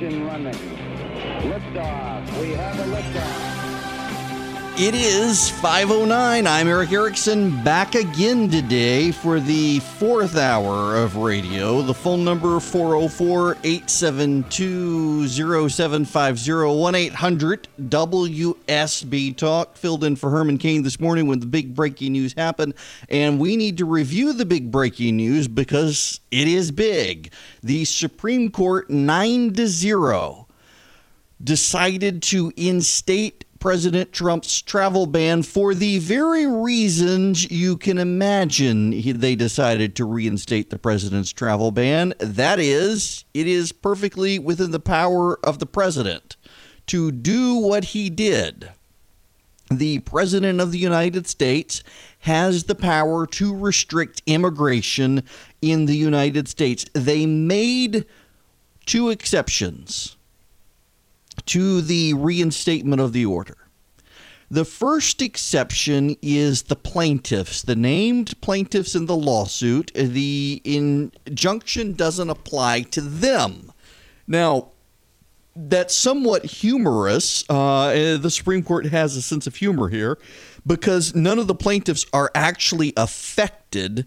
Ignition running. Liftoff. We have a liftoff. It is 509. I'm Erick Erickson back again today for the fourth hour of radio. The phone number 404-872-0750 1-800-WSB Talk. Filled in for Herman Cain this morning when the big breaking news happened. And we need to review the big breaking news because it is big. The Supreme Court 9 to 0 decided to instate President Trump's travel ban for the very reasons you can imagine he, they decided to reinstate the president's travel ban. That is, it is perfectly within the power of the president to do what he did. The president of the United States has the power to restrict immigration in the United States. They made two exceptions to the reinstatement of the order. The first exception is the plaintiffs, the named plaintiffs in the lawsuit. The injunction doesn't apply to them. Now, that's somewhat humorous. Uh, the Supreme Court has a sense of humor here because none of the plaintiffs are actually affected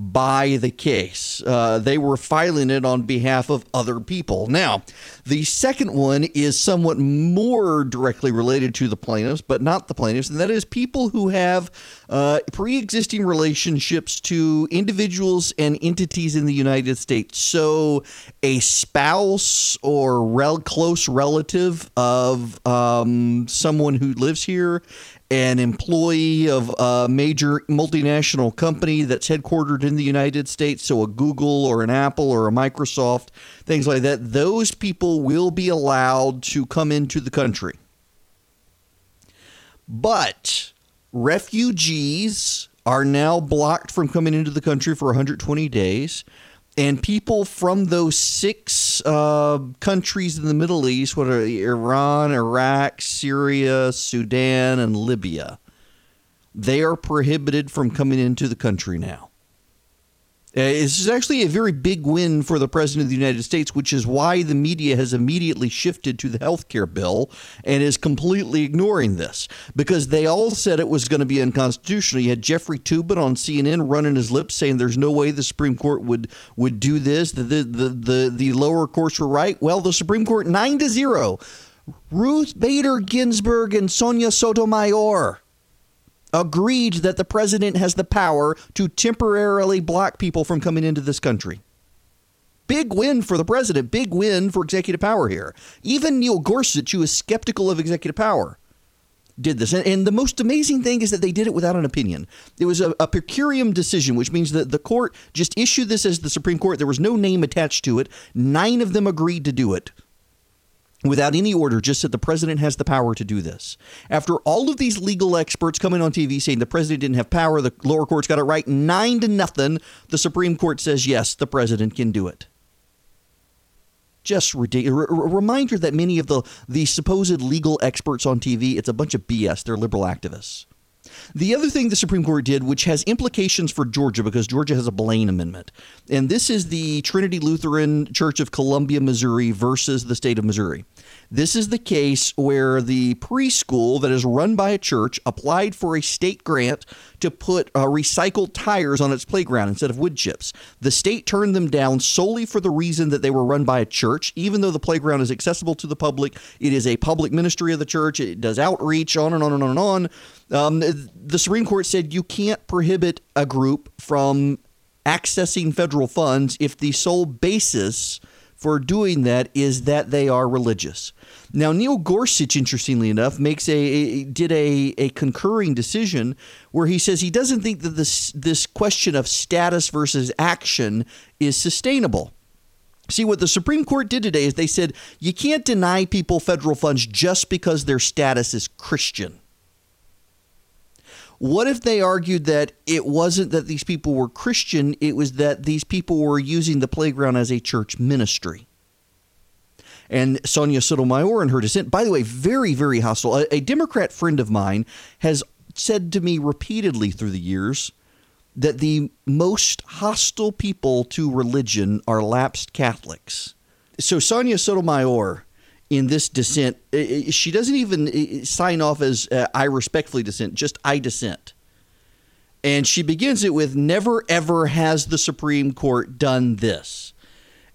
by the case. Uh, they were filing it on behalf of other people. Now, the second one is somewhat more directly related to the plaintiffs, but not the plaintiffs, and that is people who have uh, pre existing relationships to individuals and entities in the United States. So, a spouse or rel- close relative of um, someone who lives here, an employee of a major multinational company that's headquartered in the United States, so a Google or an Apple or a Microsoft, things like that, those people will be allowed to come into the country. But refugees are now blocked from coming into the country for 120 days and people from those six uh, countries in the Middle East, what are Iran, Iraq, Syria, Sudan, and Libya, they are prohibited from coming into the country now. Uh, this is actually a very big win for the President of the United States, which is why the media has immediately shifted to the health care bill and is completely ignoring this because they all said it was going to be unconstitutional. You had Jeffrey Toobin on CNN running his lips saying there's no way the Supreme Court would, would do this, the, the, the, the, the lower courts were right. Well, the Supreme Court, 9 to 0. Ruth Bader Ginsburg and Sonia Sotomayor agreed that the president has the power to temporarily block people from coming into this country. Big win for the president, big win for executive power here. Even Neil Gorsuch, who is skeptical of executive power, did this. And, and, the most amazing thing is that they did it without an opinion. It was a, a per curiam decision, which means that the court just issued this as the Supreme Court. There was no name attached to it. Nine of them agreed to do it without any order, just said the president has the power to do this. After all of these legal experts coming on TV saying the president didn't have power, the lower courts got it right, nine to nothing, the Supreme Court says yes, the president can do it. Just ridiculous. Reminder that many of the, the supposed legal experts on TV, it's a bunch of BS. They're liberal activists. The other thing the Supreme Court did, which has implications for Georgia because Georgia has a Blaine Amendment, and this is the Trinity Lutheran Church of Columbia, Missouri versus the state of Missouri. This is the case where the preschool that is run by a church applied for a state grant to put uh, recycled tires on its playground instead of wood chips. The state turned them down solely for the reason that they were run by a church, even though the playground is accessible to the public. It is a public ministry of the church. It does outreach, on and on and on and on. Um, the Supreme Court said you can't prohibit a group from accessing federal funds if the sole basis for doing that is that they are religious. Now, Neil Gorsuch, interestingly enough, makes a, a, did a, a concurring decision where he says he doesn't think that this this question of status versus action is sustainable. See, what the Supreme Court did today is they said you can't deny people federal funds just because their status is Christian. What if they argued that it wasn't that these people were Christian, it was that these people were using the playground as a church ministry? And Sonia Sotomayor in her dissent, by the way, very, very hostile. A, a Democrat friend of mine has said to me repeatedly through the years that the most hostile people to religion are lapsed Catholics. so Sonia Sotomayor in this dissent, she doesn't even sign off as uh, I respectfully dissent, just I dissent. And she begins it with Never ever has the Supreme Court done this.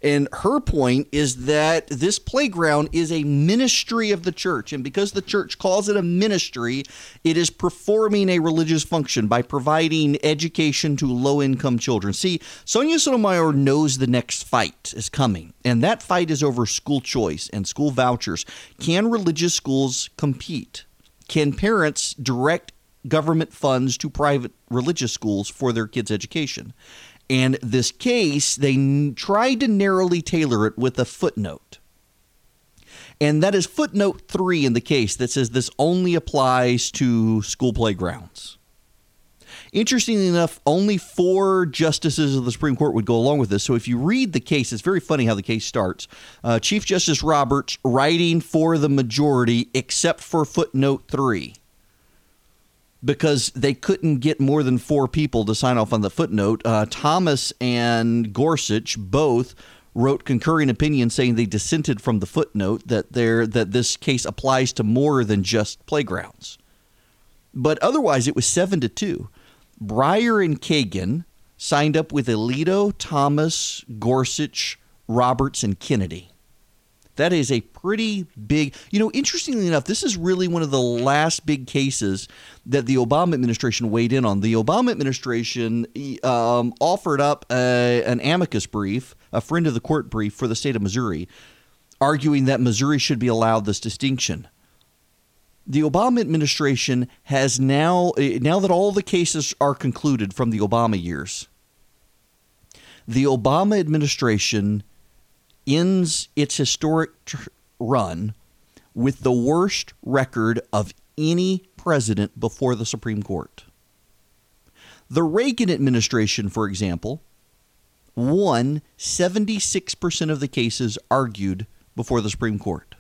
And her point is that this playground is a ministry of the church. And because the church calls it a ministry, it is performing a religious function by providing education to low income children. See, Sonia Sotomayor knows the next fight is coming, and that fight is over school choice and school vouchers. Can religious schools compete? Can parents direct government funds to private religious schools for their kids' education? And this case, they n- tried to narrowly tailor it with a footnote. And that is footnote three in the case that says this only applies to school playgrounds. Interestingly enough, only four justices of the Supreme Court would go along with this. So if you read the case, it's very funny how the case starts. Uh, Chief Justice Roberts writing for the majority, except for footnote three because they couldn't get more than four people to sign off on the footnote. Uh, Thomas and Gorsuch both wrote concurring opinions saying they dissented from the footnote that there that this case applies to more than just playgrounds. But otherwise, it was seven to two. Breyer and Kagan signed up with Alito, Thomas, Gorsuch, Roberts, and Kennedy. That is a pretty big, you know, interestingly enough, this is really one of the last big cases that the Obama administration weighed in on. The Obama administration um, offered up a, an amicus brief, a friend of the court brief for the state of Missouri, arguing that Missouri should be allowed this distinction. The Obama administration has now, now that all the cases are concluded from the Obama years, the Obama administration ends its historic tr- run with the worst record of any president before the Supreme Court. The Reagan administration, for example, won 76% of the cases argued before the Supreme Court.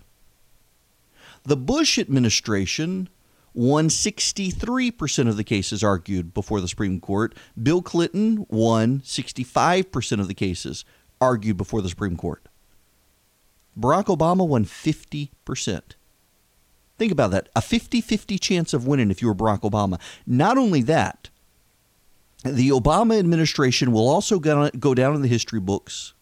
The Bush administration won 63% of the cases argued before the Supreme Court. Bill Clinton won 65% of the cases argued before the Supreme Court. Barack Obama won 50%. Think about that a 50 50 chance of winning if you were Barack Obama. Not only that, the Obama administration will also go down in the history books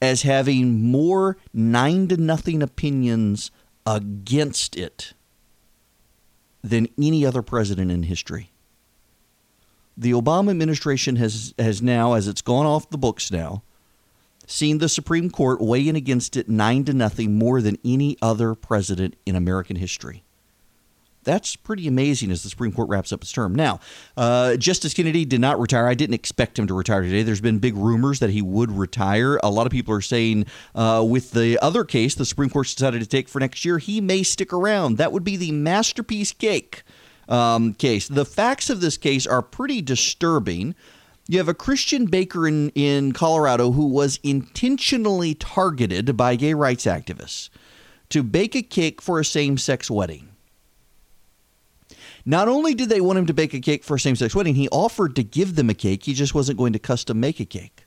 as having more nine to nothing opinions against it than any other president in history. The Obama administration has, has now, as it's gone off the books now, seen the Supreme Court weigh in against it nine to nothing more than any other president in American history. That's pretty amazing as the Supreme Court wraps up its term. Now, uh, Justice Kennedy did not retire. I didn't expect him to retire today. There's been big rumors that he would retire. A lot of people are saying uh, with the other case the Supreme Court decided to take for next year, he may stick around. That would be the masterpiece cake um, case. The facts of this case are pretty disturbing. You have a Christian baker in, in Colorado who was intentionally targeted by gay rights activists to bake a cake for a same sex wedding. Not only did they want him to bake a cake for a same sex wedding, he offered to give them a cake. He just wasn't going to custom make a cake.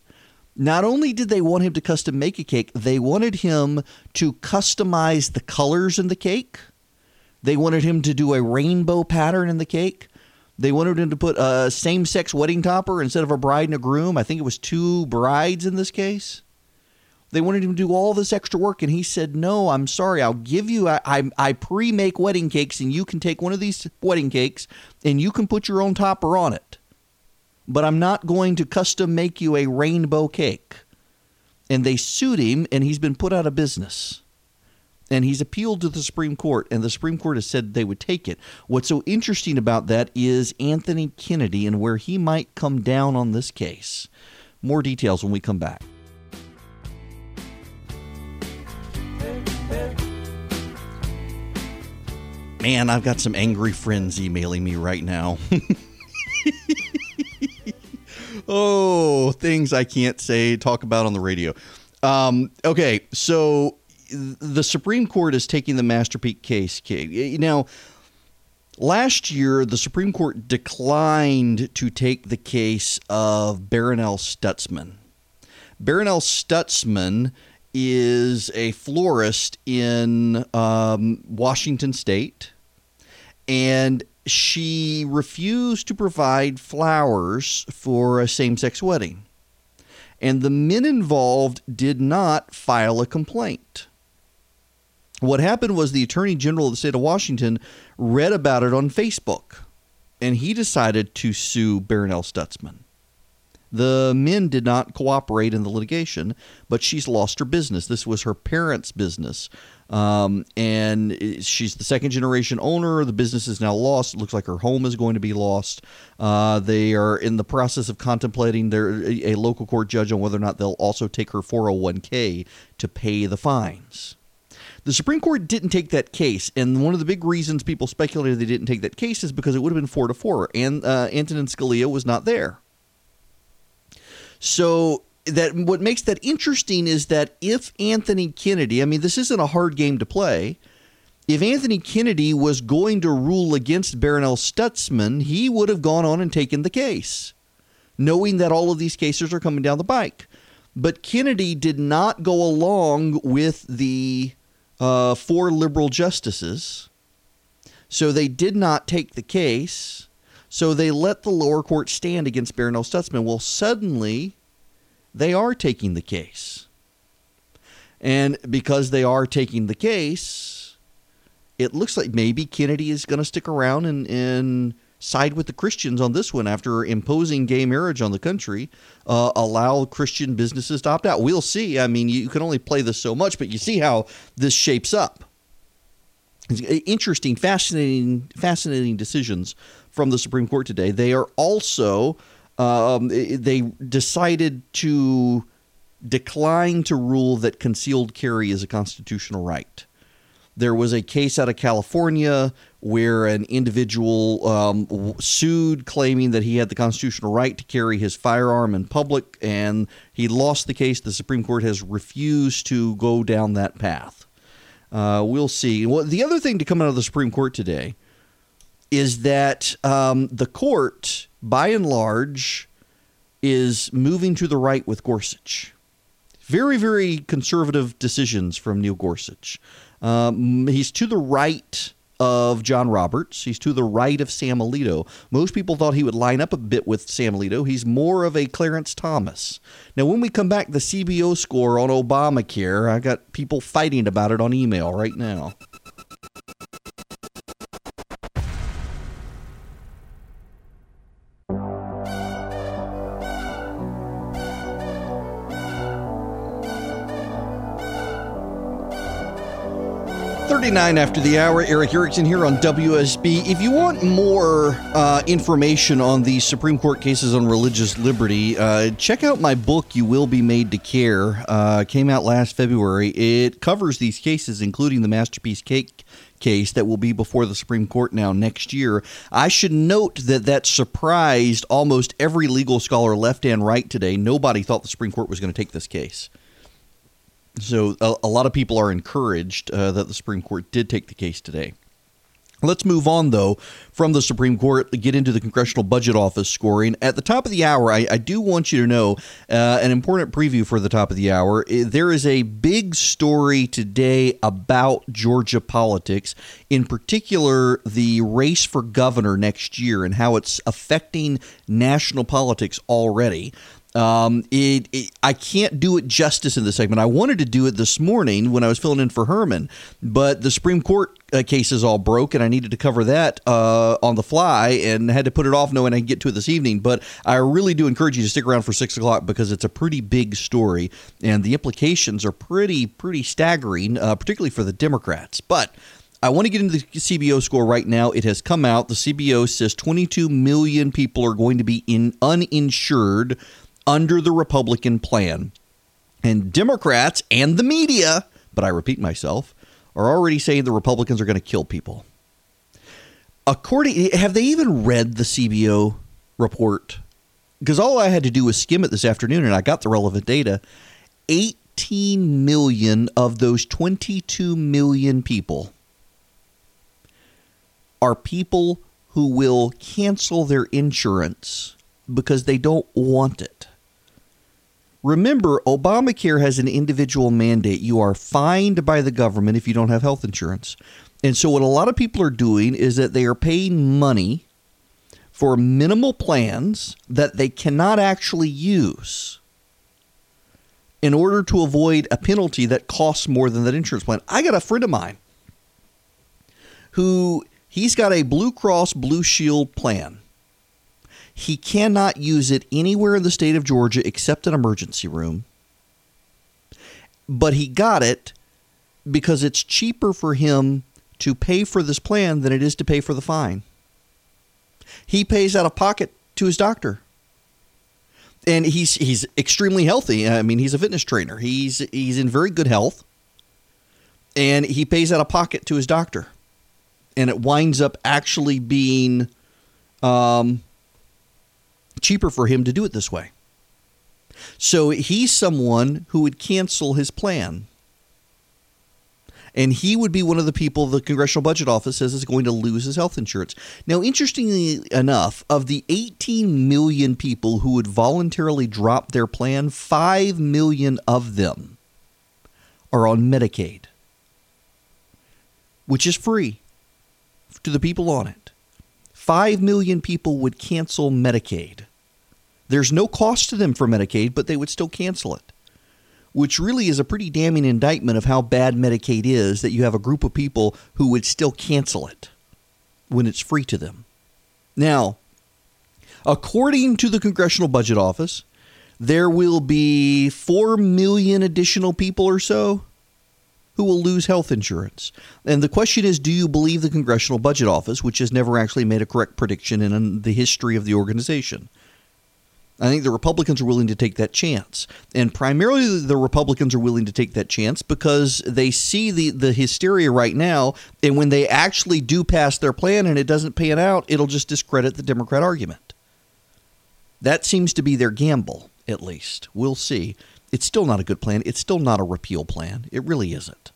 Not only did they want him to custom make a cake, they wanted him to customize the colors in the cake. They wanted him to do a rainbow pattern in the cake. They wanted him to put a same sex wedding topper instead of a bride and a groom. I think it was two brides in this case. They wanted him to do all this extra work, and he said, No, I'm sorry. I'll give you, I, I, I pre make wedding cakes, and you can take one of these wedding cakes and you can put your own topper on it. But I'm not going to custom make you a rainbow cake. And they sued him, and he's been put out of business and he's appealed to the Supreme Court, and the Supreme Court has said they would take it. What's so interesting about that is Anthony Kennedy and where he might come down on this case. More details when we come back. Man, I've got some angry friends emailing me right now. oh, things I can't say, talk about on the radio. Um, okay, so the Supreme Court is taking the Masterpiece case. Now, last year, the Supreme Court declined to take the case of Barronelle Stutzman. Barronelle Stutzman is a florist in um, Washington State, and she refused to provide flowers for a same sex wedding. And the men involved did not file a complaint. What happened was the Attorney General of the state of Washington read about it on Facebook, and he decided to sue Barronelle Stutzman. The men did not cooperate in the litigation, but she's lost her business. This was her parents' business. Um, and she's the second generation owner. The business is now lost. It looks like her home is going to be lost. Uh, they are in the process of contemplating their a local court judge on whether or not they'll also take her 401k to pay the fines. The Supreme Court didn't take that case, and one of the big reasons people speculated they didn't take that case is because it would have been four to four, and uh, Antonin Scalia was not there. So that what makes that interesting is that if Anthony Kennedy, I mean, this isn't a hard game to play. If Anthony Kennedy was going to rule against Barronelle Stutzman, he would have gone on and taken the case, knowing that all of these cases are coming down the pike. But Kennedy did not go along with the uh, four liberal justices, so they did not take the case. So they let the lower court stand against Barronelle Stutzman. Well, suddenly they are taking the case. And because they are taking the case, it looks like maybe Kennedy is going to stick around and, and side with the Christians on this one after imposing gay marriage on the country, uh, allow Christian businesses to opt out. We'll see. I mean, you can only play this so much, but you see how this shapes up. It's interesting, fascinating, fascinating decisions from the Supreme Court today. They are also um, they decided to decline to rule that concealed carry is a constitutional right. There was a case out of California where an individual um, sued claiming that he had the constitutional right to carry his firearm in public, and he lost the case. The Supreme Court has refused to go down that path. Uh, we'll see. Well, the other thing to come out of the Supreme Court today is that um, the court by and large, is moving to the right with Gorsuch. Very, very conservative decisions from Neil Gorsuch. Um, he's to the right of John Roberts. He's to the right of Sam Alito. Most people thought he would line up a bit with Sam Alito. He's more of a Clarence Thomas. Now, when we come back, the CBO score on Obamacare, I got people fighting about it on email right now. 39 after the hour. Erick Erickson here on WSB. If you want more uh, information on the Supreme Court cases on religious liberty, uh, check out my book, You Will Be Made to Care. Uh, came out last February. It covers these cases, including the Masterpiece Cake case that will be before the Supreme Court now next year. I should note that that surprised almost every legal scholar, left and right, today. Nobody thought the Supreme Court was going to take this case. So a, a lot of people are encouraged uh, that the Supreme Court did take the case today. Let's move on, though, from the Supreme Court, get into the Congressional Budget Office scoring. At the top of the hour, I, I do want you to know uh, an important preview for the top of the hour. There is a big story today about Georgia politics, in particular, the race for governor next year and how it's affecting national politics already. Um, it, it, I can't do it justice in this segment. I wanted to do it this morning when I was filling in for Herman, but the Supreme Court uh, cases all broke, and I needed to cover that uh, on the fly, and had to put it off knowing I'd get to it this evening. But I really do encourage you to stick around for six o'clock because it's a pretty big story, and the implications are pretty pretty staggering, uh, particularly for the Democrats. But I want to get into the CBO score right now. It has come out. The CBO says 22 million people are going to be in uninsured under the Republican plan. And Democrats and the media, but I repeat myself, are already saying the Republicans are going to kill people. According, have they even read the CBO report? Because all I had to do was skim it this afternoon and I got the relevant data. 18 million of those 22 million people are people who will cancel their insurance because they don't want it. Remember, Obamacare has an individual mandate. You are fined by the government if you don't have health insurance. And so, what a lot of people are doing is that they are paying money for minimal plans that they cannot actually use in order to avoid a penalty that costs more than that insurance plan. I got a friend of mine who he's got a Blue Cross Blue Shield plan. He cannot use it anywhere in the state of Georgia except an emergency room. But he got it because it's cheaper for him to pay for this plan than it is to pay for the fine. He pays out of pocket to his doctor. And he's he's extremely healthy. I mean, he's a fitness trainer. He's he's in very good health. And he pays out of pocket to his doctor. And it winds up actually being um, cheaper for him to do it this way. So he's someone who would cancel his plan and he would be one of the people the Congressional Budget Office says is going to lose his health insurance. Now, interestingly enough, of the 18 million people who would voluntarily drop their plan, 5 million of them are on Medicaid, which is free to the people on it. 5 million people would cancel Medicaid. There's no cost to them for Medicaid, but they would still cancel it which really is a pretty damning indictment of how bad Medicaid is that you have a group of people who would still cancel it when it's free to them. Now, according to the Congressional Budget Office, there will be 4 million additional people or so who will lose health insurance. And the question is do you believe the Congressional Budget Office, which has never actually made a correct prediction in the history of the organization? I think the Republicans are willing to take that chance. And primarily the Republicans are willing to take that chance because they see the, the hysteria right now. And when they actually do pass their plan and it doesn't pan out, it'll just discredit the Democrat argument. That seems to be their gamble, at least. We'll see. It's still not a good plan. It's still not a repeal plan. It really isn't.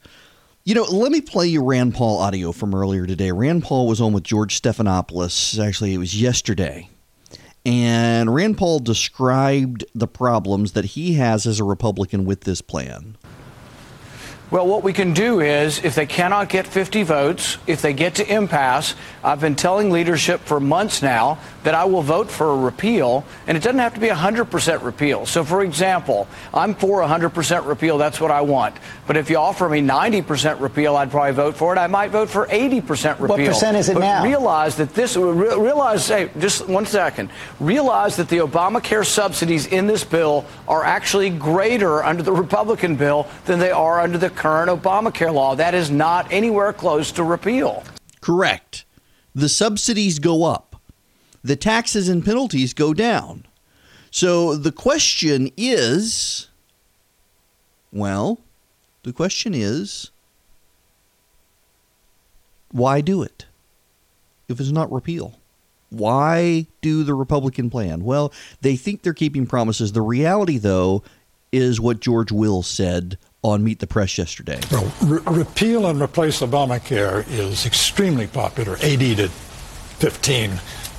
You know, let me play you Rand Paul audio from earlier today. Rand Paul was on with George Stephanopoulos. Actually, it was yesterday and Rand Paul described the problems that he has as a Republican with this plan. Well, what we can do is, if they cannot get 50 votes, if they get to impasse, I've been telling leadership for months now that I will vote for a repeal, and it doesn't have to be 100% repeal. So, for example, I'm for 100% repeal. That's what I want. But if you offer me 90% repeal, I'd probably vote for it. I might vote for 80% repeal. What percent is it but now? Realize that this, realize, hey, just one second. Realize that the Obamacare subsidies in this bill are actually greater under the Republican bill than they are under the current Obamacare law. That is not anywhere close to repeal. Correct. The subsidies go up the taxes and penalties go down. So the question is well, the question is why do it if it's not repeal? Why do the Republican plan? Well, they think they're keeping promises. The reality, though, is what George Will said on Meet the Press yesterday. Well, re- repeal and replace Obamacare is extremely popular, 80 to 15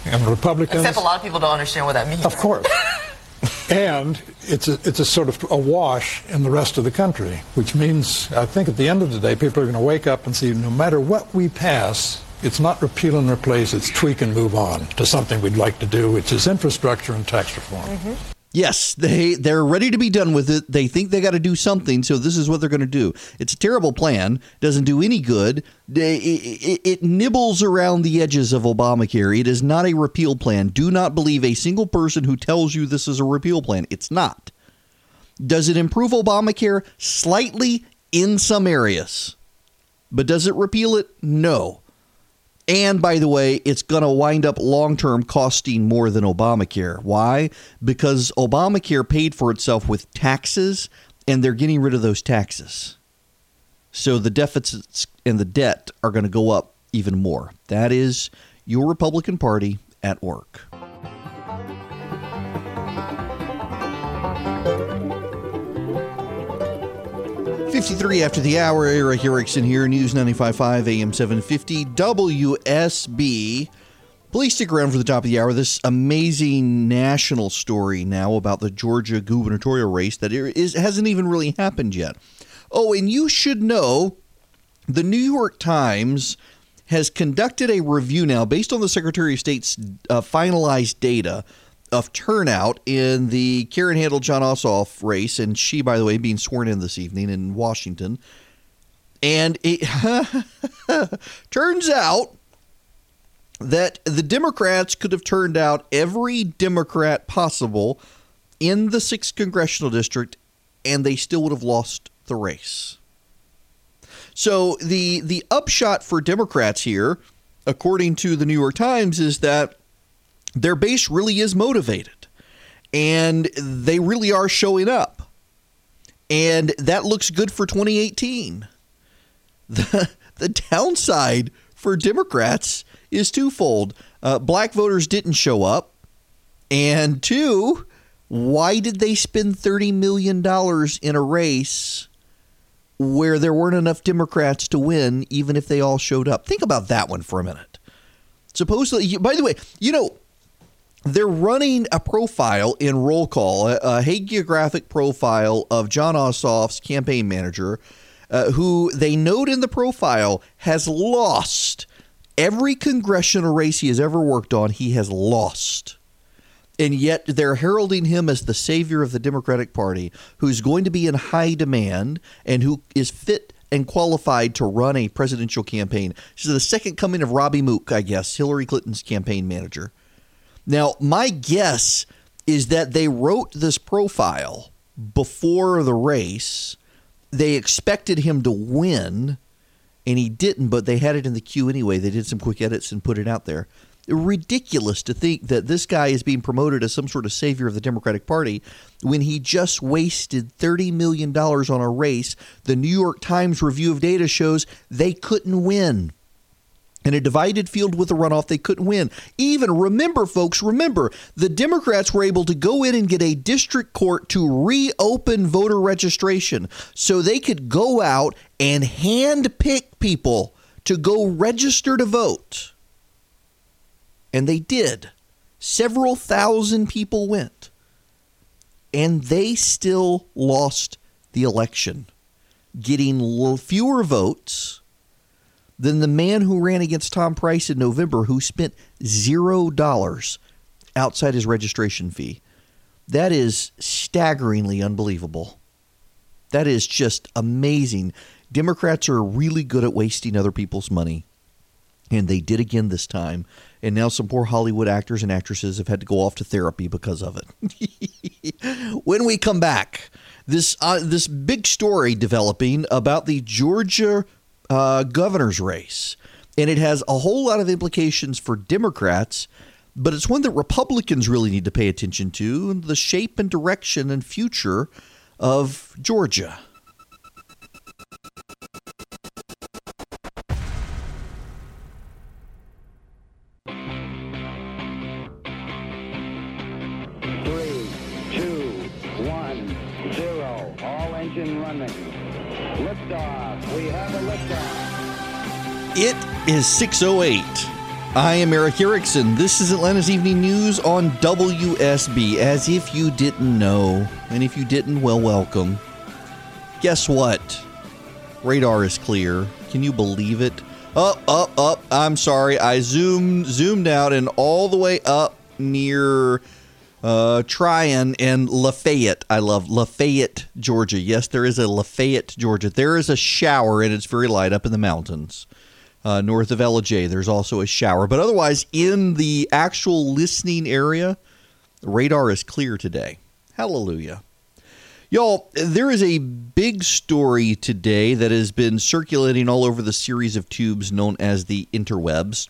and Republicans. Except a lot of people don't understand what that means. Of course. and it's a, it's a sort of a wash in the rest of the country, which means I think at the end of the day, people are going to wake up and see no matter what we pass, it's not repeal and replace, it's tweak and move on to something we'd like to do, which is infrastructure and tax reform. Mm-hmm. Yes, they they're ready to be done with it. They think they got to do something, so this is what they're going to do. It's a terrible plan. Doesn't do any good. It, it, it, nibbles around the edges of Obamacare. It is not a repeal plan. Do not believe a single person who tells you this is a repeal plan. It's not. Does it improve Obamacare slightly in some areas? But does it repeal it? No. And by the way, it's going to wind up long term costing more than Obamacare. Why? Because Obamacare paid for itself with taxes, and they're getting rid of those taxes. So the deficits and the debt are going to go up even more. That is your Republican Party at work. 53 after the hour, Erick Erickson here, News 95.5 AM 750 WSB. Please stick around for the top of the hour. This amazing national story now about the Georgia gubernatorial race that is, hasn't even really happened yet. Oh, and you should know the New York Times has conducted a review now based on the Secretary of State's uh, finalized data of turnout in the Karen Handel Jon Ossoff race, and she, by the way, being sworn in this evening in Washington. And it turns out that the Democrats could have turned out every Democrat possible in the 6th congressional district, and they still would have lost the race. So the the upshot for Democrats here, according to the New York Times, is that their base really is motivated and they really are showing up. And that looks good for 2018. The, the downside for Democrats is twofold. Uh, black voters didn't show up. And two, why did they spend $30 million in a race where there weren't enough Democrats to win, even if they all showed up? Think about that one for a minute. Supposedly, by the way, you know, they're running a profile in roll call, a, a hagiographic profile of Jon Ossoff's campaign manager, uh, who they note in the profile has lost every congressional race he has ever worked on. He has lost. And yet they're heralding him as the savior of the Democratic Party, who's going to be in high demand and who is fit and qualified to run a presidential campaign. This is the second coming of Robby Mook, I guess, Hillary Clinton's campaign manager. Now, my guess is that they wrote this profile before the race. They expected him to win, and he didn't, but they had it in the queue anyway. They did some quick edits and put it out there. Ridiculous to think that this guy is being promoted as some sort of savior of the Democratic Party when he just wasted $30 million on a race. The New York Times review of data shows they couldn't win. In a divided field with a runoff, they couldn't win. Even remember, folks, remember, the Democrats were able to go in and get a district court to reopen voter registration so they could go out and hand pick people to go register to vote. And they did. Several thousand people went. And they still lost the election, getting fewer votes than the man who ran against Tom Price in November, who spent zero dollars outside his registration fee. That is staggeringly unbelievable. That is just amazing. Democrats are really good at wasting other people's money. And they did again this time. And now some poor Hollywood actors and actresses have had to go off to therapy because of it. when we come back, this uh, this big story developing about the Georgia uh, governor's race. And it has a whole lot of implications for Democrats, but it's one that Republicans really need to pay attention to and the shape and direction and future of Georgia. Three, two, one, zero. All engine running. It is 608. I am Erick Erickson. This is Atlanta's Evening News on WSB, as if you didn't know. And if you didn't, well, welcome. Guess what? Radar is clear. Can you believe it? Up, up, up. I'm sorry. I zoomed zoomed out and all the way up near uh, Trion and Lafayette. I love Lafayette, Georgia. Yes, there is a Lafayette, Georgia. There is a shower, and it's very light up in the mountains. Uh, north of Ellijay, there's also a shower. But otherwise, in the actual listening area, radar is clear today. Hallelujah. Y'all, there is a big story today that has been circulating all over the series of tubes known as the interwebs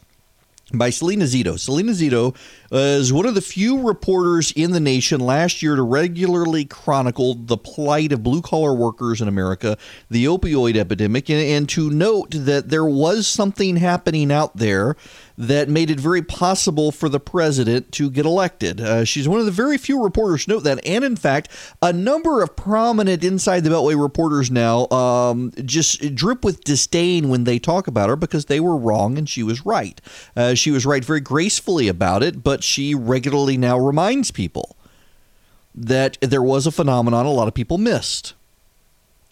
by Salena Zito. Salena Zito is one of the few reporters in the nation last year to regularly chronicle the plight of blue collar workers in America, the opioid epidemic, and, and, to note that there was something happening out there that made it very possible for the president to get elected. Uh, she's one of the very few reporters to note that, and in fact, a number of prominent inside the Beltway reporters now um, just drip with disdain when they talk about her because they were wrong and she was right. Uh, she was right very gracefully about it, but she regularly now reminds people that there was a phenomenon a lot of people missed.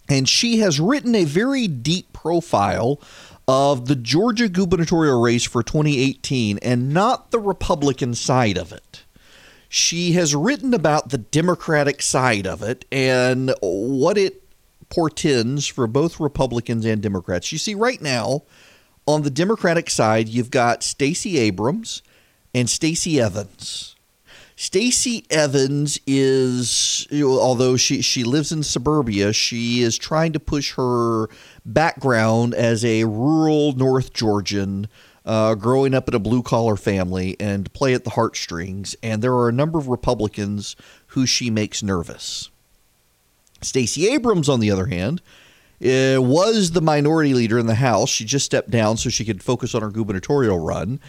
And she has written a very deep profile of the Georgia gubernatorial race for 2018 and not the Republican side of it. She has written about the Democratic side of it and what it portends for both Republicans and Democrats. You see, right now, on the Democratic side, you've got Stacey Abrams and Stacey Evans. Stacey Evans is, although she, she lives in suburbia, she is trying to push her background as a rural North Georgian, uh, growing up in a blue collar family, and play at the heartstrings. And there are a number of Republicans who she makes nervous. Stacey Abrams, on the other hand, uh, was the minority leader in the House. She just stepped down so she could focus on her gubernatorial run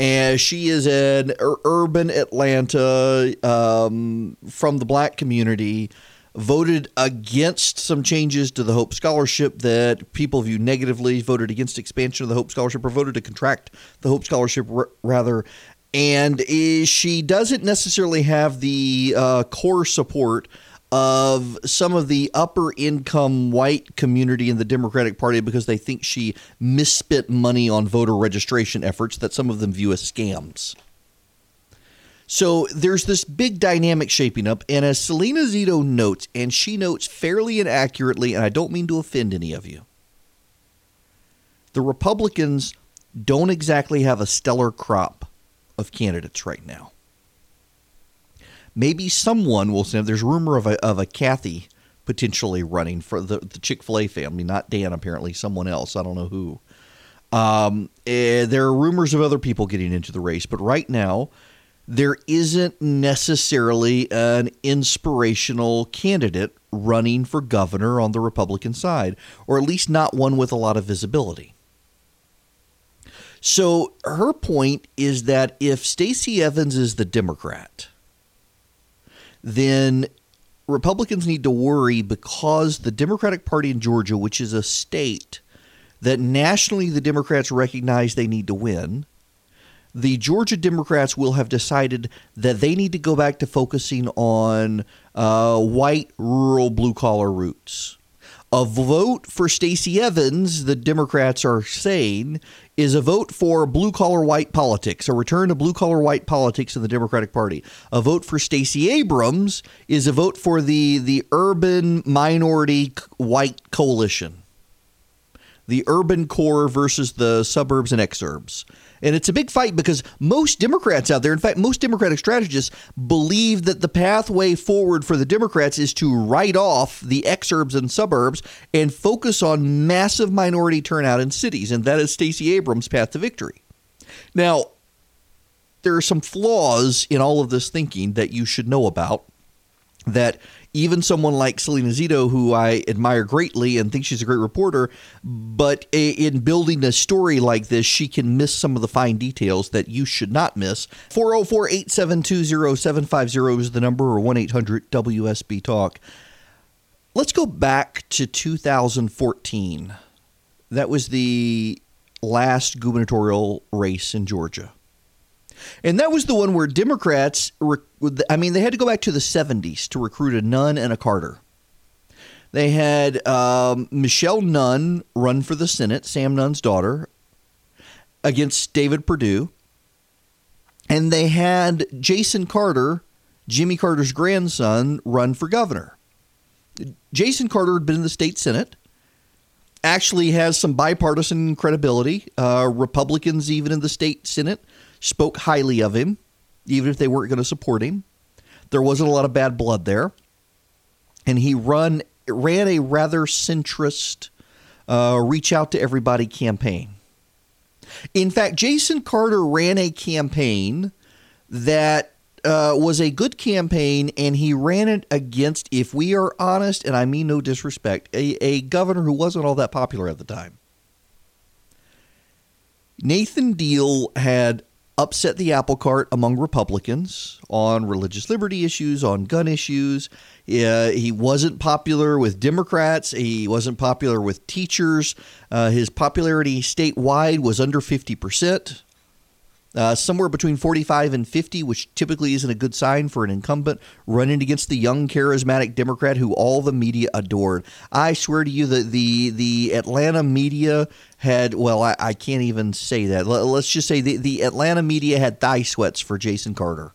and she is an ur- urban Atlanta um, from the black community. Voted against some changes to the Hope Scholarship that people view negatively. Voted against expansion of the Hope Scholarship, or voted to contract the Hope Scholarship r- rather. And is, she doesn't necessarily have the uh, core support of some of the upper income white community in the Democratic Party because they think she misspent money on voter registration efforts that some of them view as scams. So there's this big dynamic shaping up, and as Salena Zito notes, and she notes fairly and accurately, and I don't mean to offend any of you, the Republicans don't exactly have a stellar crop of candidates right now maybe someone will say there's rumor of a, of a Cathy potentially running for the, the Chick fil A family, not Dan, apparently, someone else. I don't know who. Um, eh, there are rumors of other people getting into the race, but right now, there isn't necessarily an inspirational candidate running for governor on the Republican side, or at least not one with a lot of visibility. So her point is that if Stacey Evans is the Democrat, then Republicans need to worry because the Democratic Party in Georgia, which is a state that nationally the Democrats recognize they need to win, the Georgia Democrats will have decided that they need to go back to focusing on uh, white, rural, blue collar roots. A vote for Stacey Evans, the Democrats are saying, is a vote for blue collar white politics, a return to blue collar white politics in the Democratic Party. A vote for Stacey Abrams is a vote for the the urban minority white coalition. The urban core versus the suburbs and exurbs. And it's a big fight because most Democrats out there, in fact, most Democratic strategists believe that the pathway forward for the Democrats is to write off the exurbs and suburbs and focus on massive minority turnout in cities. And that is Stacey Abrams' path to victory. Now, there are some flaws in all of this thinking that you should know about that even someone like Salena Zito, who I admire greatly and think she's a great reporter, but in building a story like this, she can miss some of the fine details that you should not miss. 404 872 0750 is the number, or 1 800 WSB Talk. Let's go back to 2014. That was the last gubernatorial race in Georgia. And that was the one where Democrats, I mean, they had to go back to the 70s to recruit a Nunn and a Carter. They had um, Michelle Nunn run for the Senate, Sam Nunn's daughter, against David Perdue. And they had Jason Carter, Jimmy Carter's grandson, run for governor. Jason Carter had been in the state Senate, actually has some bipartisan credibility. Uh, Republicans, even in the state Senate, spoke highly of him, even if they weren't going to support him. There wasn't a lot of bad blood there. And he run ran a rather centrist, uh, reach out to everybody campaign. In fact, Jason Carter ran a campaign that uh, was a good campaign, and he ran it against, if we are honest, and I mean no disrespect, a, a governor who wasn't all that popular at the time. Nathan Deal had upset the apple cart among Republicans on religious liberty issues, on gun issues. Uh, he wasn't popular with Democrats. He wasn't popular with teachers. Uh, his popularity statewide was under 50% uh, somewhere between 45 and 50, which typically isn't a good sign for an incumbent, running against the young, charismatic Democrat who all the media adored. I swear to you that the, the Atlanta media had, well, I, I can't even say that. Let's just say the, the Atlanta media had thigh sweats for Jason Carter.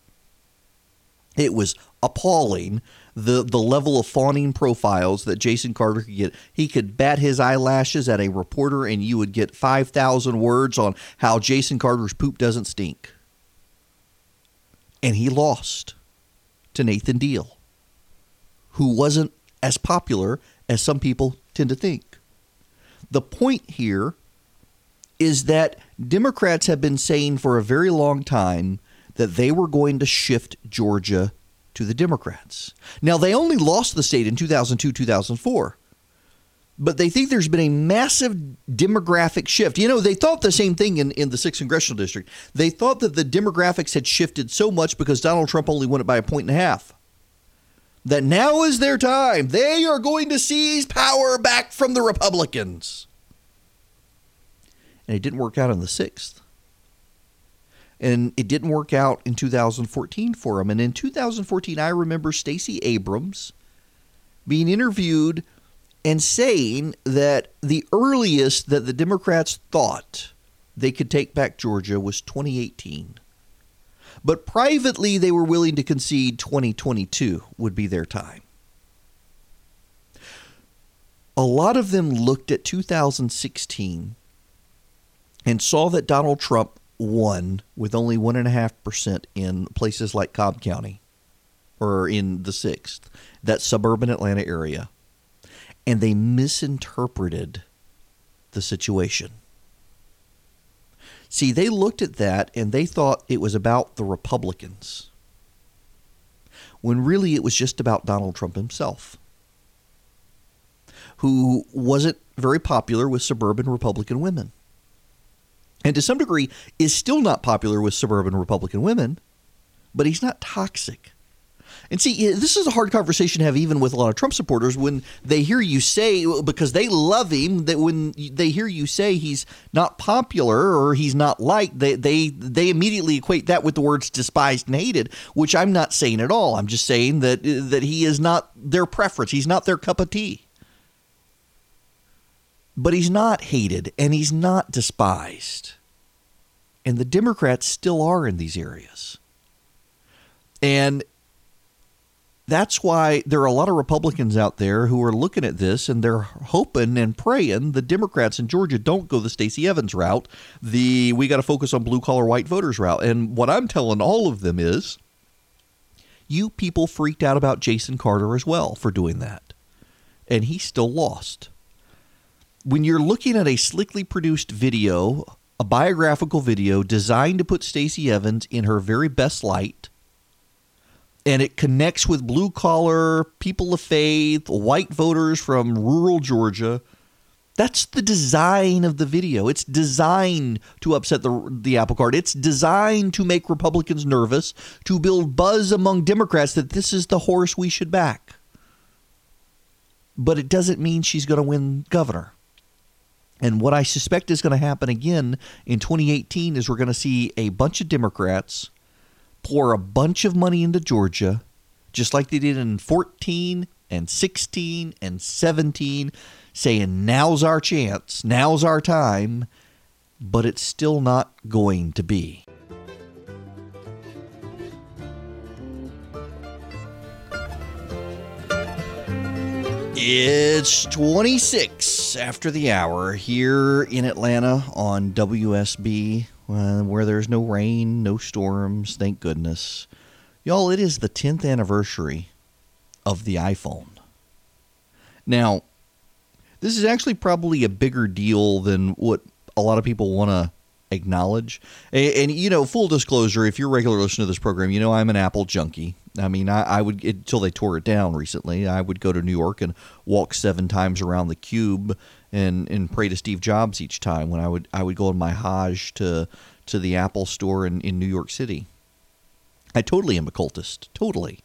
It was appalling the the level of fawning profiles that Jason Carter could get. He could bat his eyelashes at a reporter, and you would get five thousand words on how Jason Carter's poop doesn't stink. And he lost to Nathan Deal, who wasn't as popular as some people tend to think. The point here is that Democrats have been saying for a very long time that they were going to shift Georgia to the Democrats. Now, they only lost the state in 2002 2004, but they think there's been a massive demographic shift. You know, they thought the same thing in, in the 6th Congressional District. They thought that the demographics had shifted so much because Donald Trump only won it by a point and a half. That now is their time. They are going to seize power back from the Republicans. And it didn't work out in the 6th. And it didn't work out in 2014 for him. And in 2014, I remember Stacey Abrams being interviewed and saying that the earliest that the Democrats thought they could take back Georgia was 2018. But privately, they were willing to concede 2022 would be their time. A lot of them looked at 2016 and saw that Donald Trump one with only one and a half percent in places like Cobb County or in the sixth, that suburban Atlanta area. And they misinterpreted the situation. See, they looked at that and they thought it was about the Republicans, when really it was just about Donald Trump himself, who wasn't very popular with suburban Republican women and to some degree is still not popular with suburban Republican women, but he's not toxic. And see, this is a hard conversation to have even with a lot of Trump supporters when they hear you say, because they love him, that when they hear you say he's not popular or he's not liked, they, they, they immediately equate that with the words despised and hated, which I'm not saying at all. I'm just saying that, that he is not their preference. He's not their cup of tea. But he's not hated and he's not despised. And the Democrats still are in these areas. And that's why there are a lot of Republicans out there who are looking at this and they're hoping and praying the Democrats in Georgia don't go the Stacey Evans route, the we got to focus on blue collar white voters route. And what I'm telling all of them is you people freaked out about Jason Carter as well for doing that. And he still lost. When you're looking at a slickly produced video a biographical video designed to put Stacey Evans in her very best light. And it connects with blue collar, people of faith, white voters from rural Georgia. That's the design of the video. It's designed to upset the, the apple cart. It's designed to make Republicans nervous, to build buzz among Democrats that this is the horse we should back. But it doesn't mean she's going to win governor. And what I suspect is going to happen again in 2018 is we're going to see a bunch of Democrats pour a bunch of money into Georgia, just like they did in 14 and 16 and 17, saying, now's our chance, now's our time, but it's still not going to be. It's 26 after the hour here in Atlanta on WSB, uh, where there's no rain, no storms, thank goodness. Y'all, it is the 10th anniversary of the iPhone. Now, this is actually probably a bigger deal than what a lot of people want to acknowledge. And, and, you know, full disclosure, if you're a regular listener to this program, you know I'm an Apple junkie. I mean, I, I would until they tore it down recently. I would go to New York and walk seven times around the cube and and pray to Steve Jobs each time when I would I would go on my Hajj to to the Apple store in, in New York City. I totally am a cultist, totally,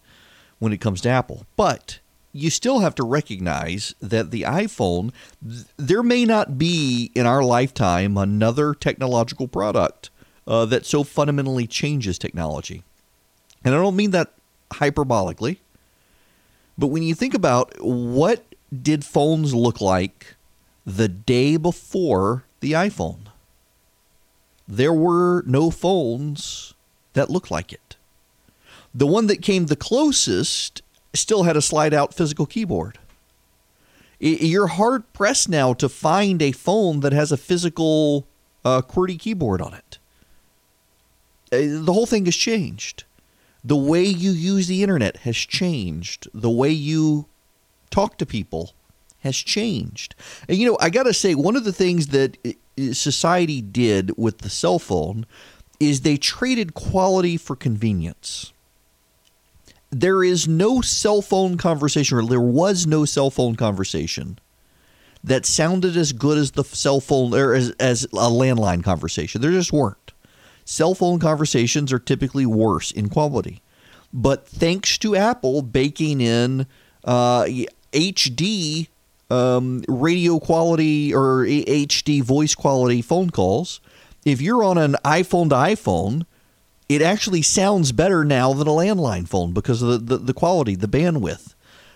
when it comes to Apple. But you still have to recognize that the iPhone, there may not be in our lifetime another technological product uh, that so fundamentally changes technology. And I don't mean that hyperbolically, but when you think about what did phones look like the day before the iPhone, there were no phones that looked like it. The one that came the closest still had a slide out physical keyboard. You're hard pressed now to find a phone that has a physical uh, QWERTY keyboard on it. Uh, the whole thing has changed. The way you use the internet has changed. The way you talk to people has changed. And you know, I got to say, one of the things that society did with the cell phone is they traded quality for convenience there is no cell phone conversation, or there was no cell phone conversation that sounded as good as the cell phone or as, as a landline conversation. There just weren't. Cell phone conversations are typically worse in quality. But thanks to Apple baking in uh, HD um, radio quality or HD voice quality phone calls, if you're on an iPhone to iPhone, it actually sounds better now than a landline phone because of the, the, the quality, the bandwidth.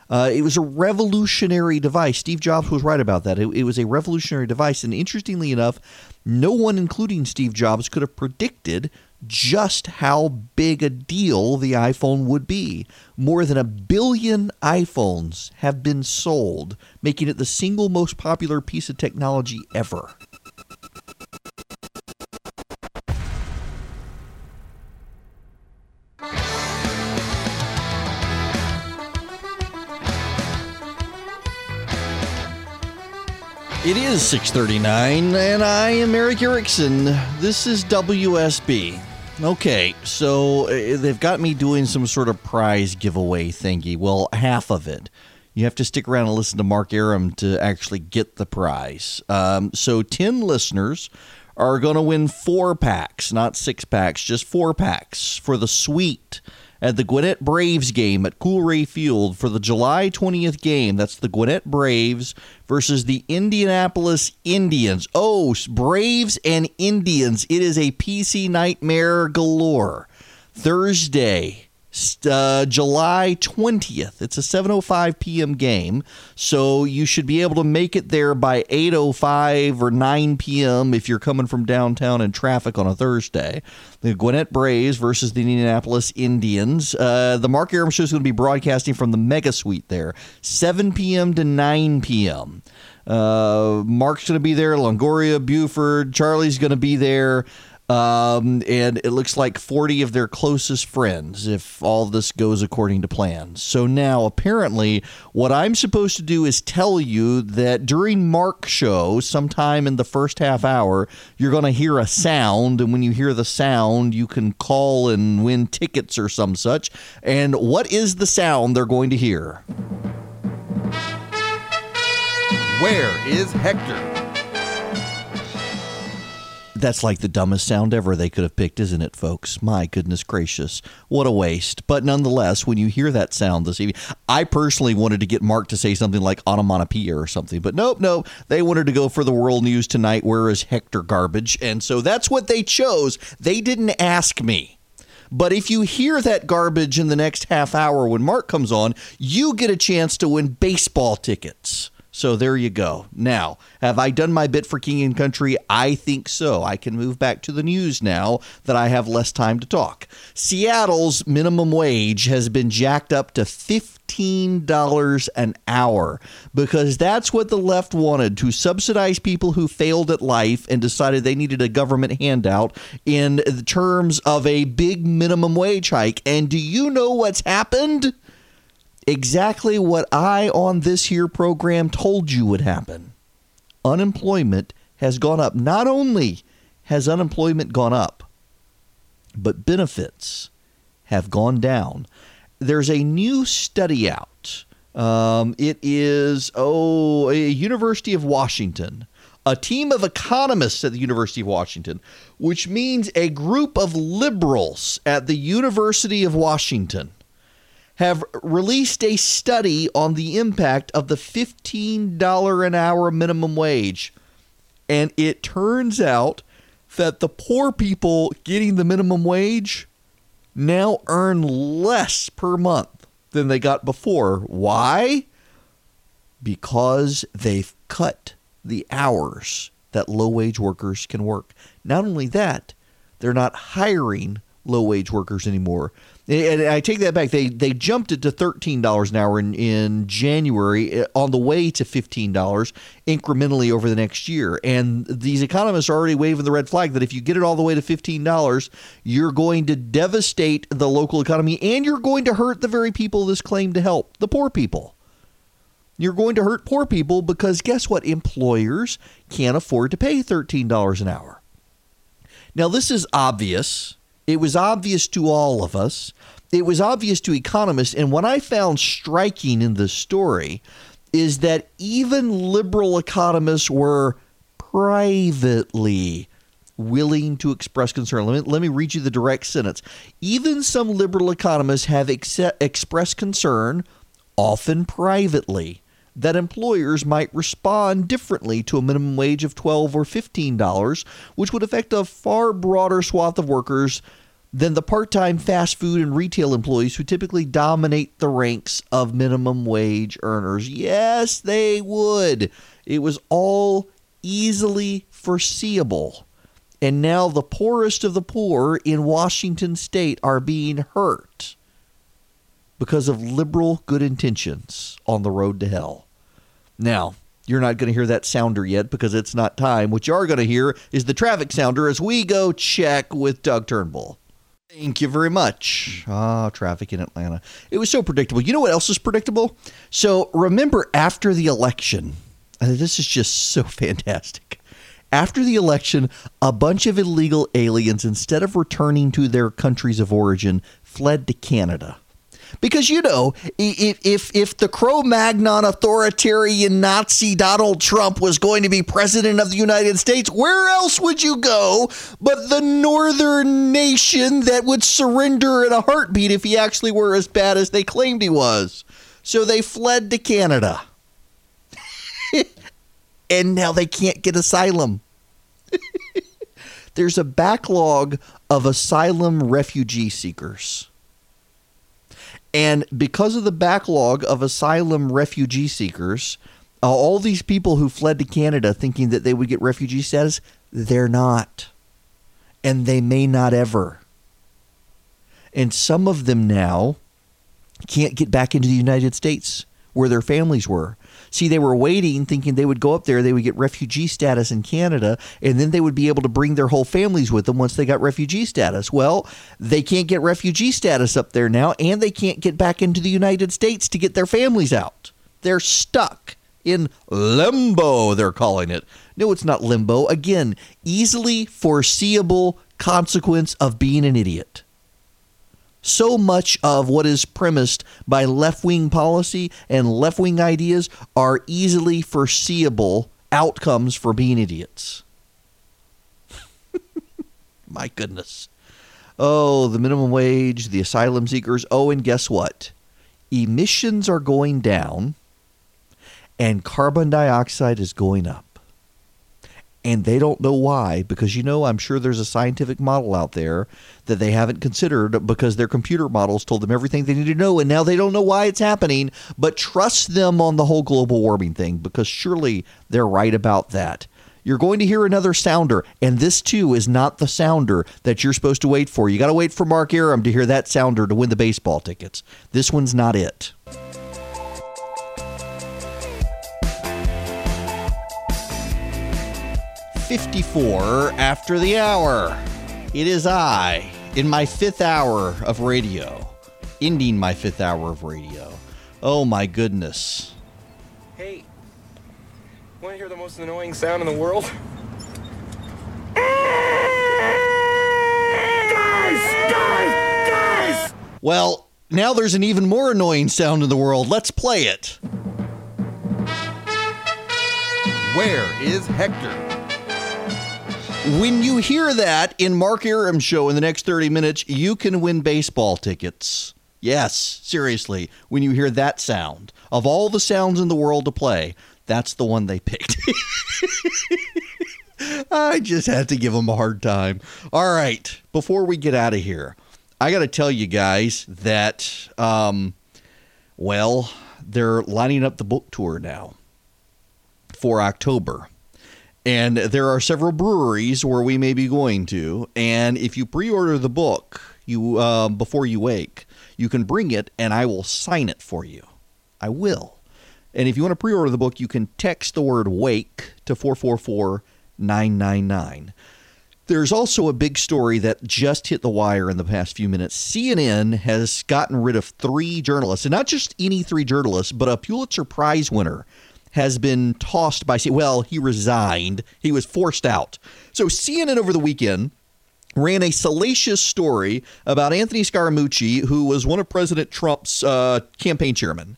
Uh, it was a revolutionary device. Steve Jobs was right about that. It, it, was a revolutionary device. And interestingly enough, no one, including Steve Jobs, could have predicted just how big a deal the iPhone would be. More than a billion iPhones have been sold, making it the single most popular piece of technology ever. It is 6:39 and I am Erick Erickson. This is WSB. Okay, so uh, they've got me doing some sort of prize giveaway thingy. Well, half of it. You have to stick around and listen to Mark Arum to actually get the prize. Um, so 10 listeners are going to win four packs, not six packs, just four packs for the suite at the Gwinnett Braves game at Coolray Field for the July 20th game. That's the Gwinnett Braves versus the Indianapolis Indians. Oh, Braves and Indians. It is a PC nightmare galore. Thursday, uh, July 20th. It's a 7:05 p.m. game, so you should be able to make it there by 8:05 or 9 p.m. if you're coming from downtown in traffic on a Thursday. The Gwinnett Braves versus the Indianapolis Indians. Uh, the Mark Arum Show is going to be broadcasting from the Mega Suite there, 7 p.m. to 9 p.m. Uh, Mark's going to be there. Longoria, Buford, Charlie's going to be there. Um, and it looks like 40 of their closest friends if all this goes according to plan. So now, apparently, what I'm supposed to do is tell you that during Mark show, sometime in the first half hour, you're going to hear a sound. And when you hear the sound, you can call and win tickets or some such. And what is the sound they're going to hear? Where is Hector? That's like the dumbest sound ever they could have picked, isn't it, folks? My goodness gracious. What a waste. But nonetheless, when you hear that sound this evening, I personally wanted to get Mark to say something like onomatopoeia or something, but nope, nope. They wanted to go for the world news tonight. Where is Hector garbage? And so that's what they chose. They didn't ask me. But if you hear that garbage in the next half hour when Mark comes on, you get a chance to win baseball tickets. So there you go. Now, have I done my bit for King and Country? I think so. I can move back to the news now that I have less time to talk. Seattle's minimum wage has been jacked up to $15 an hour because that's what the left wanted to subsidize people who failed at life and decided they needed a government handout in terms of a big minimum wage hike. And do you know what's happened? Exactly what I on this here program told you would happen. Unemployment has gone up. Not only has unemployment gone up, but benefits have gone down. There's a new study out. Um, it is, oh, a University of Washington, a team of economists at the University of Washington, which means a group of liberals at the University of Washington have released a study on the impact of the $15 an hour minimum wage. And it turns out that the poor people getting the minimum wage now earn less per month than they got before. Why? Because they've cut the hours that low wage workers can work. Not only that, they're not hiring low wage workers anymore. And I take that back. They they jumped it to thirteen dollars an hour in, in January, eh, on the way to fifteen dollars incrementally over the next year. And these economists are already waving the red flag that if you get it all the way to fifteen dollars, you're going to devastate the local economy, and you're going to hurt the very people this claim to help, the poor people. You're going to hurt poor people because guess what? Employers can't afford to pay thirteen dollars an hour. Now this is obvious it was obvious to all of us. It was obvious to economists. And what I found striking in the story is that even liberal economists were privately willing to express concern. Let me, let me read you the direct sentence. Even some liberal economists have ex- expressed concern, often privately, that employers might respond differently to a minimum wage of 12 or 15 dollars, which would affect a far broader swath of workers than the part-time fast food and retail employees who typically dominate the ranks of minimum wage earners. Yes, they would. It was all easily foreseeable. And now the poorest of the poor in Washington state are being hurt because of liberal good intentions on the road to hell. Now, you're not going to hear that sounder yet because it's not time. What you are going to hear is the traffic sounder as we go check with Doug Turnbull. Thank you very much. Ah, traffic in Atlanta. It was so predictable. You know what else is predictable? So remember after the election, this is just so fantastic. After the election, a bunch of illegal aliens, instead of returning to their countries of origin, fled to Canada. Because you know, if if if the Cro-Magnon authoritarian Nazi Donald Trump was going to be president of the United States, where else would you go but the northern nation that would surrender in a heartbeat if he actually were as bad as they claimed he was? So they fled to Canada. and now they can't get asylum. There's a backlog of asylum refugee seekers. And because of the backlog of asylum refugee seekers, uh, all these people who fled to Canada thinking that they would get refugee status, they're not. And they may not ever. And some of them now can't get back into the United States where their families were See, they were waiting, thinking they would go up there, they would get refugee status in Canada, and then they would be able to bring their whole families with them once they got refugee status. Well, they can't get refugee status up there now, and they can't get back into the United States to get their families out. They're stuck in limbo, they're calling it. No, it's not limbo. Again, easily foreseeable consequence of being an idiot so much of what is premised by left wing policy and left wing ideas are easily foreseeable outcomes for being idiots. My goodness. Oh, the minimum wage, the asylum seekers. Oh, and guess what? Emissions are going down and carbon dioxide is going up and they don't know why because you know I'm sure there's a scientific model out there that they haven't considered because their computer models told them everything they need to know. And now they don't know why it's happening but trust them on the whole global warming thing because surely they're right about that. You're going to hear another sounder and this too is not the sounder that you're supposed to wait for. You got to wait for Mark Arum to hear that sounder to win the baseball tickets. This one's not it 54 after the hour. It is I, in my fifth hour of radio, ending my fifth hour of radio. Oh my goodness. Hey, want to hear the most annoying sound in the world? Guys, guys, guys! Well, now there's an even more annoying sound in the world. Let's play it. Where is Hector? When you hear that in Mark Arum show in the next 30 minutes, you can win baseball tickets. Yes, seriously, when you hear that sound. Of all the sounds in the world to play, that's the one they picked. I just had to give them a hard time. All right, before we get out of here, I got to tell you guys that, um, well, they're lining up the book tour now for October. And there are several breweries where we may be going to. And if you pre-order the book, you uh, before you wake, you can bring it, and I will sign it for you. I will. And if you want to pre-order the book, you can text the word "wake" to four four four nine nine nine. There's also a big story that just hit the wire in the past few minutes. CNN has gotten rid of three journalists, and not just any three journalists, but a Pulitzer Prize winner has been tossed by well he resigned he was forced out so cnn over the weekend ran a salacious story about anthony scaramucci who was one of president trump's uh, campaign chairmen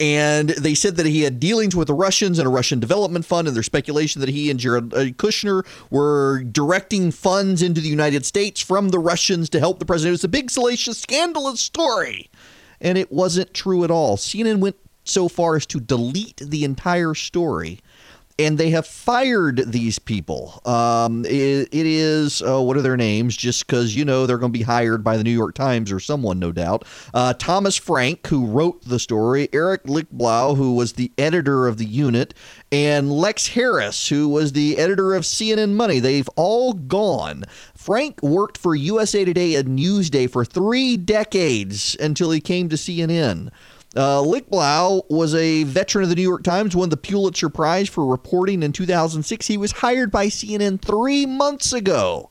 and they said that he had dealings with the Russians and a Russian development fund, and there's speculation that he and Jared uh, Kushner were directing funds into the United States from the Russians to help the president. It was a big, salacious, scandalous story, and it wasn't true at all. CNN went so far as to delete the entire story. And they have fired these people. Um, it, it is, uh, what are their names? Just because, you know, they're going to be hired by the New York Times or someone, no doubt. Uh, Thomas Frank, who wrote the story, Eric Lichtblau, who was the editor of the unit, and Lex Haris, who was the editor of CNN Money. They've all gone. Frank worked for USA Today and Newsday for three decades until he came to CNN. Uh, Lichtblau was a veteran of the New York Times, won the Pulitzer Prize for reporting in 2006. He was hired by CNN three months ago.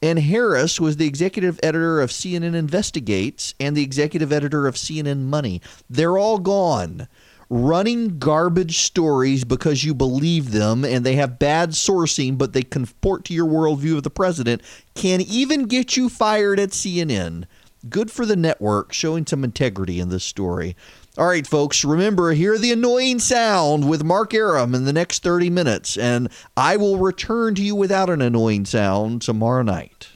And Haris was the executive editor of CNN Investigates and the executive editor of CNN Money. They're all gone. Running garbage stories because you believe them and they have bad sourcing, but they comport to your worldview of the president can even get you fired at CNN. Good for the network, showing some integrity in this story. All right, folks, remember, hear the annoying sound with Mark Arum in the next 30 minutes, and I will return to you without an annoying sound tomorrow night.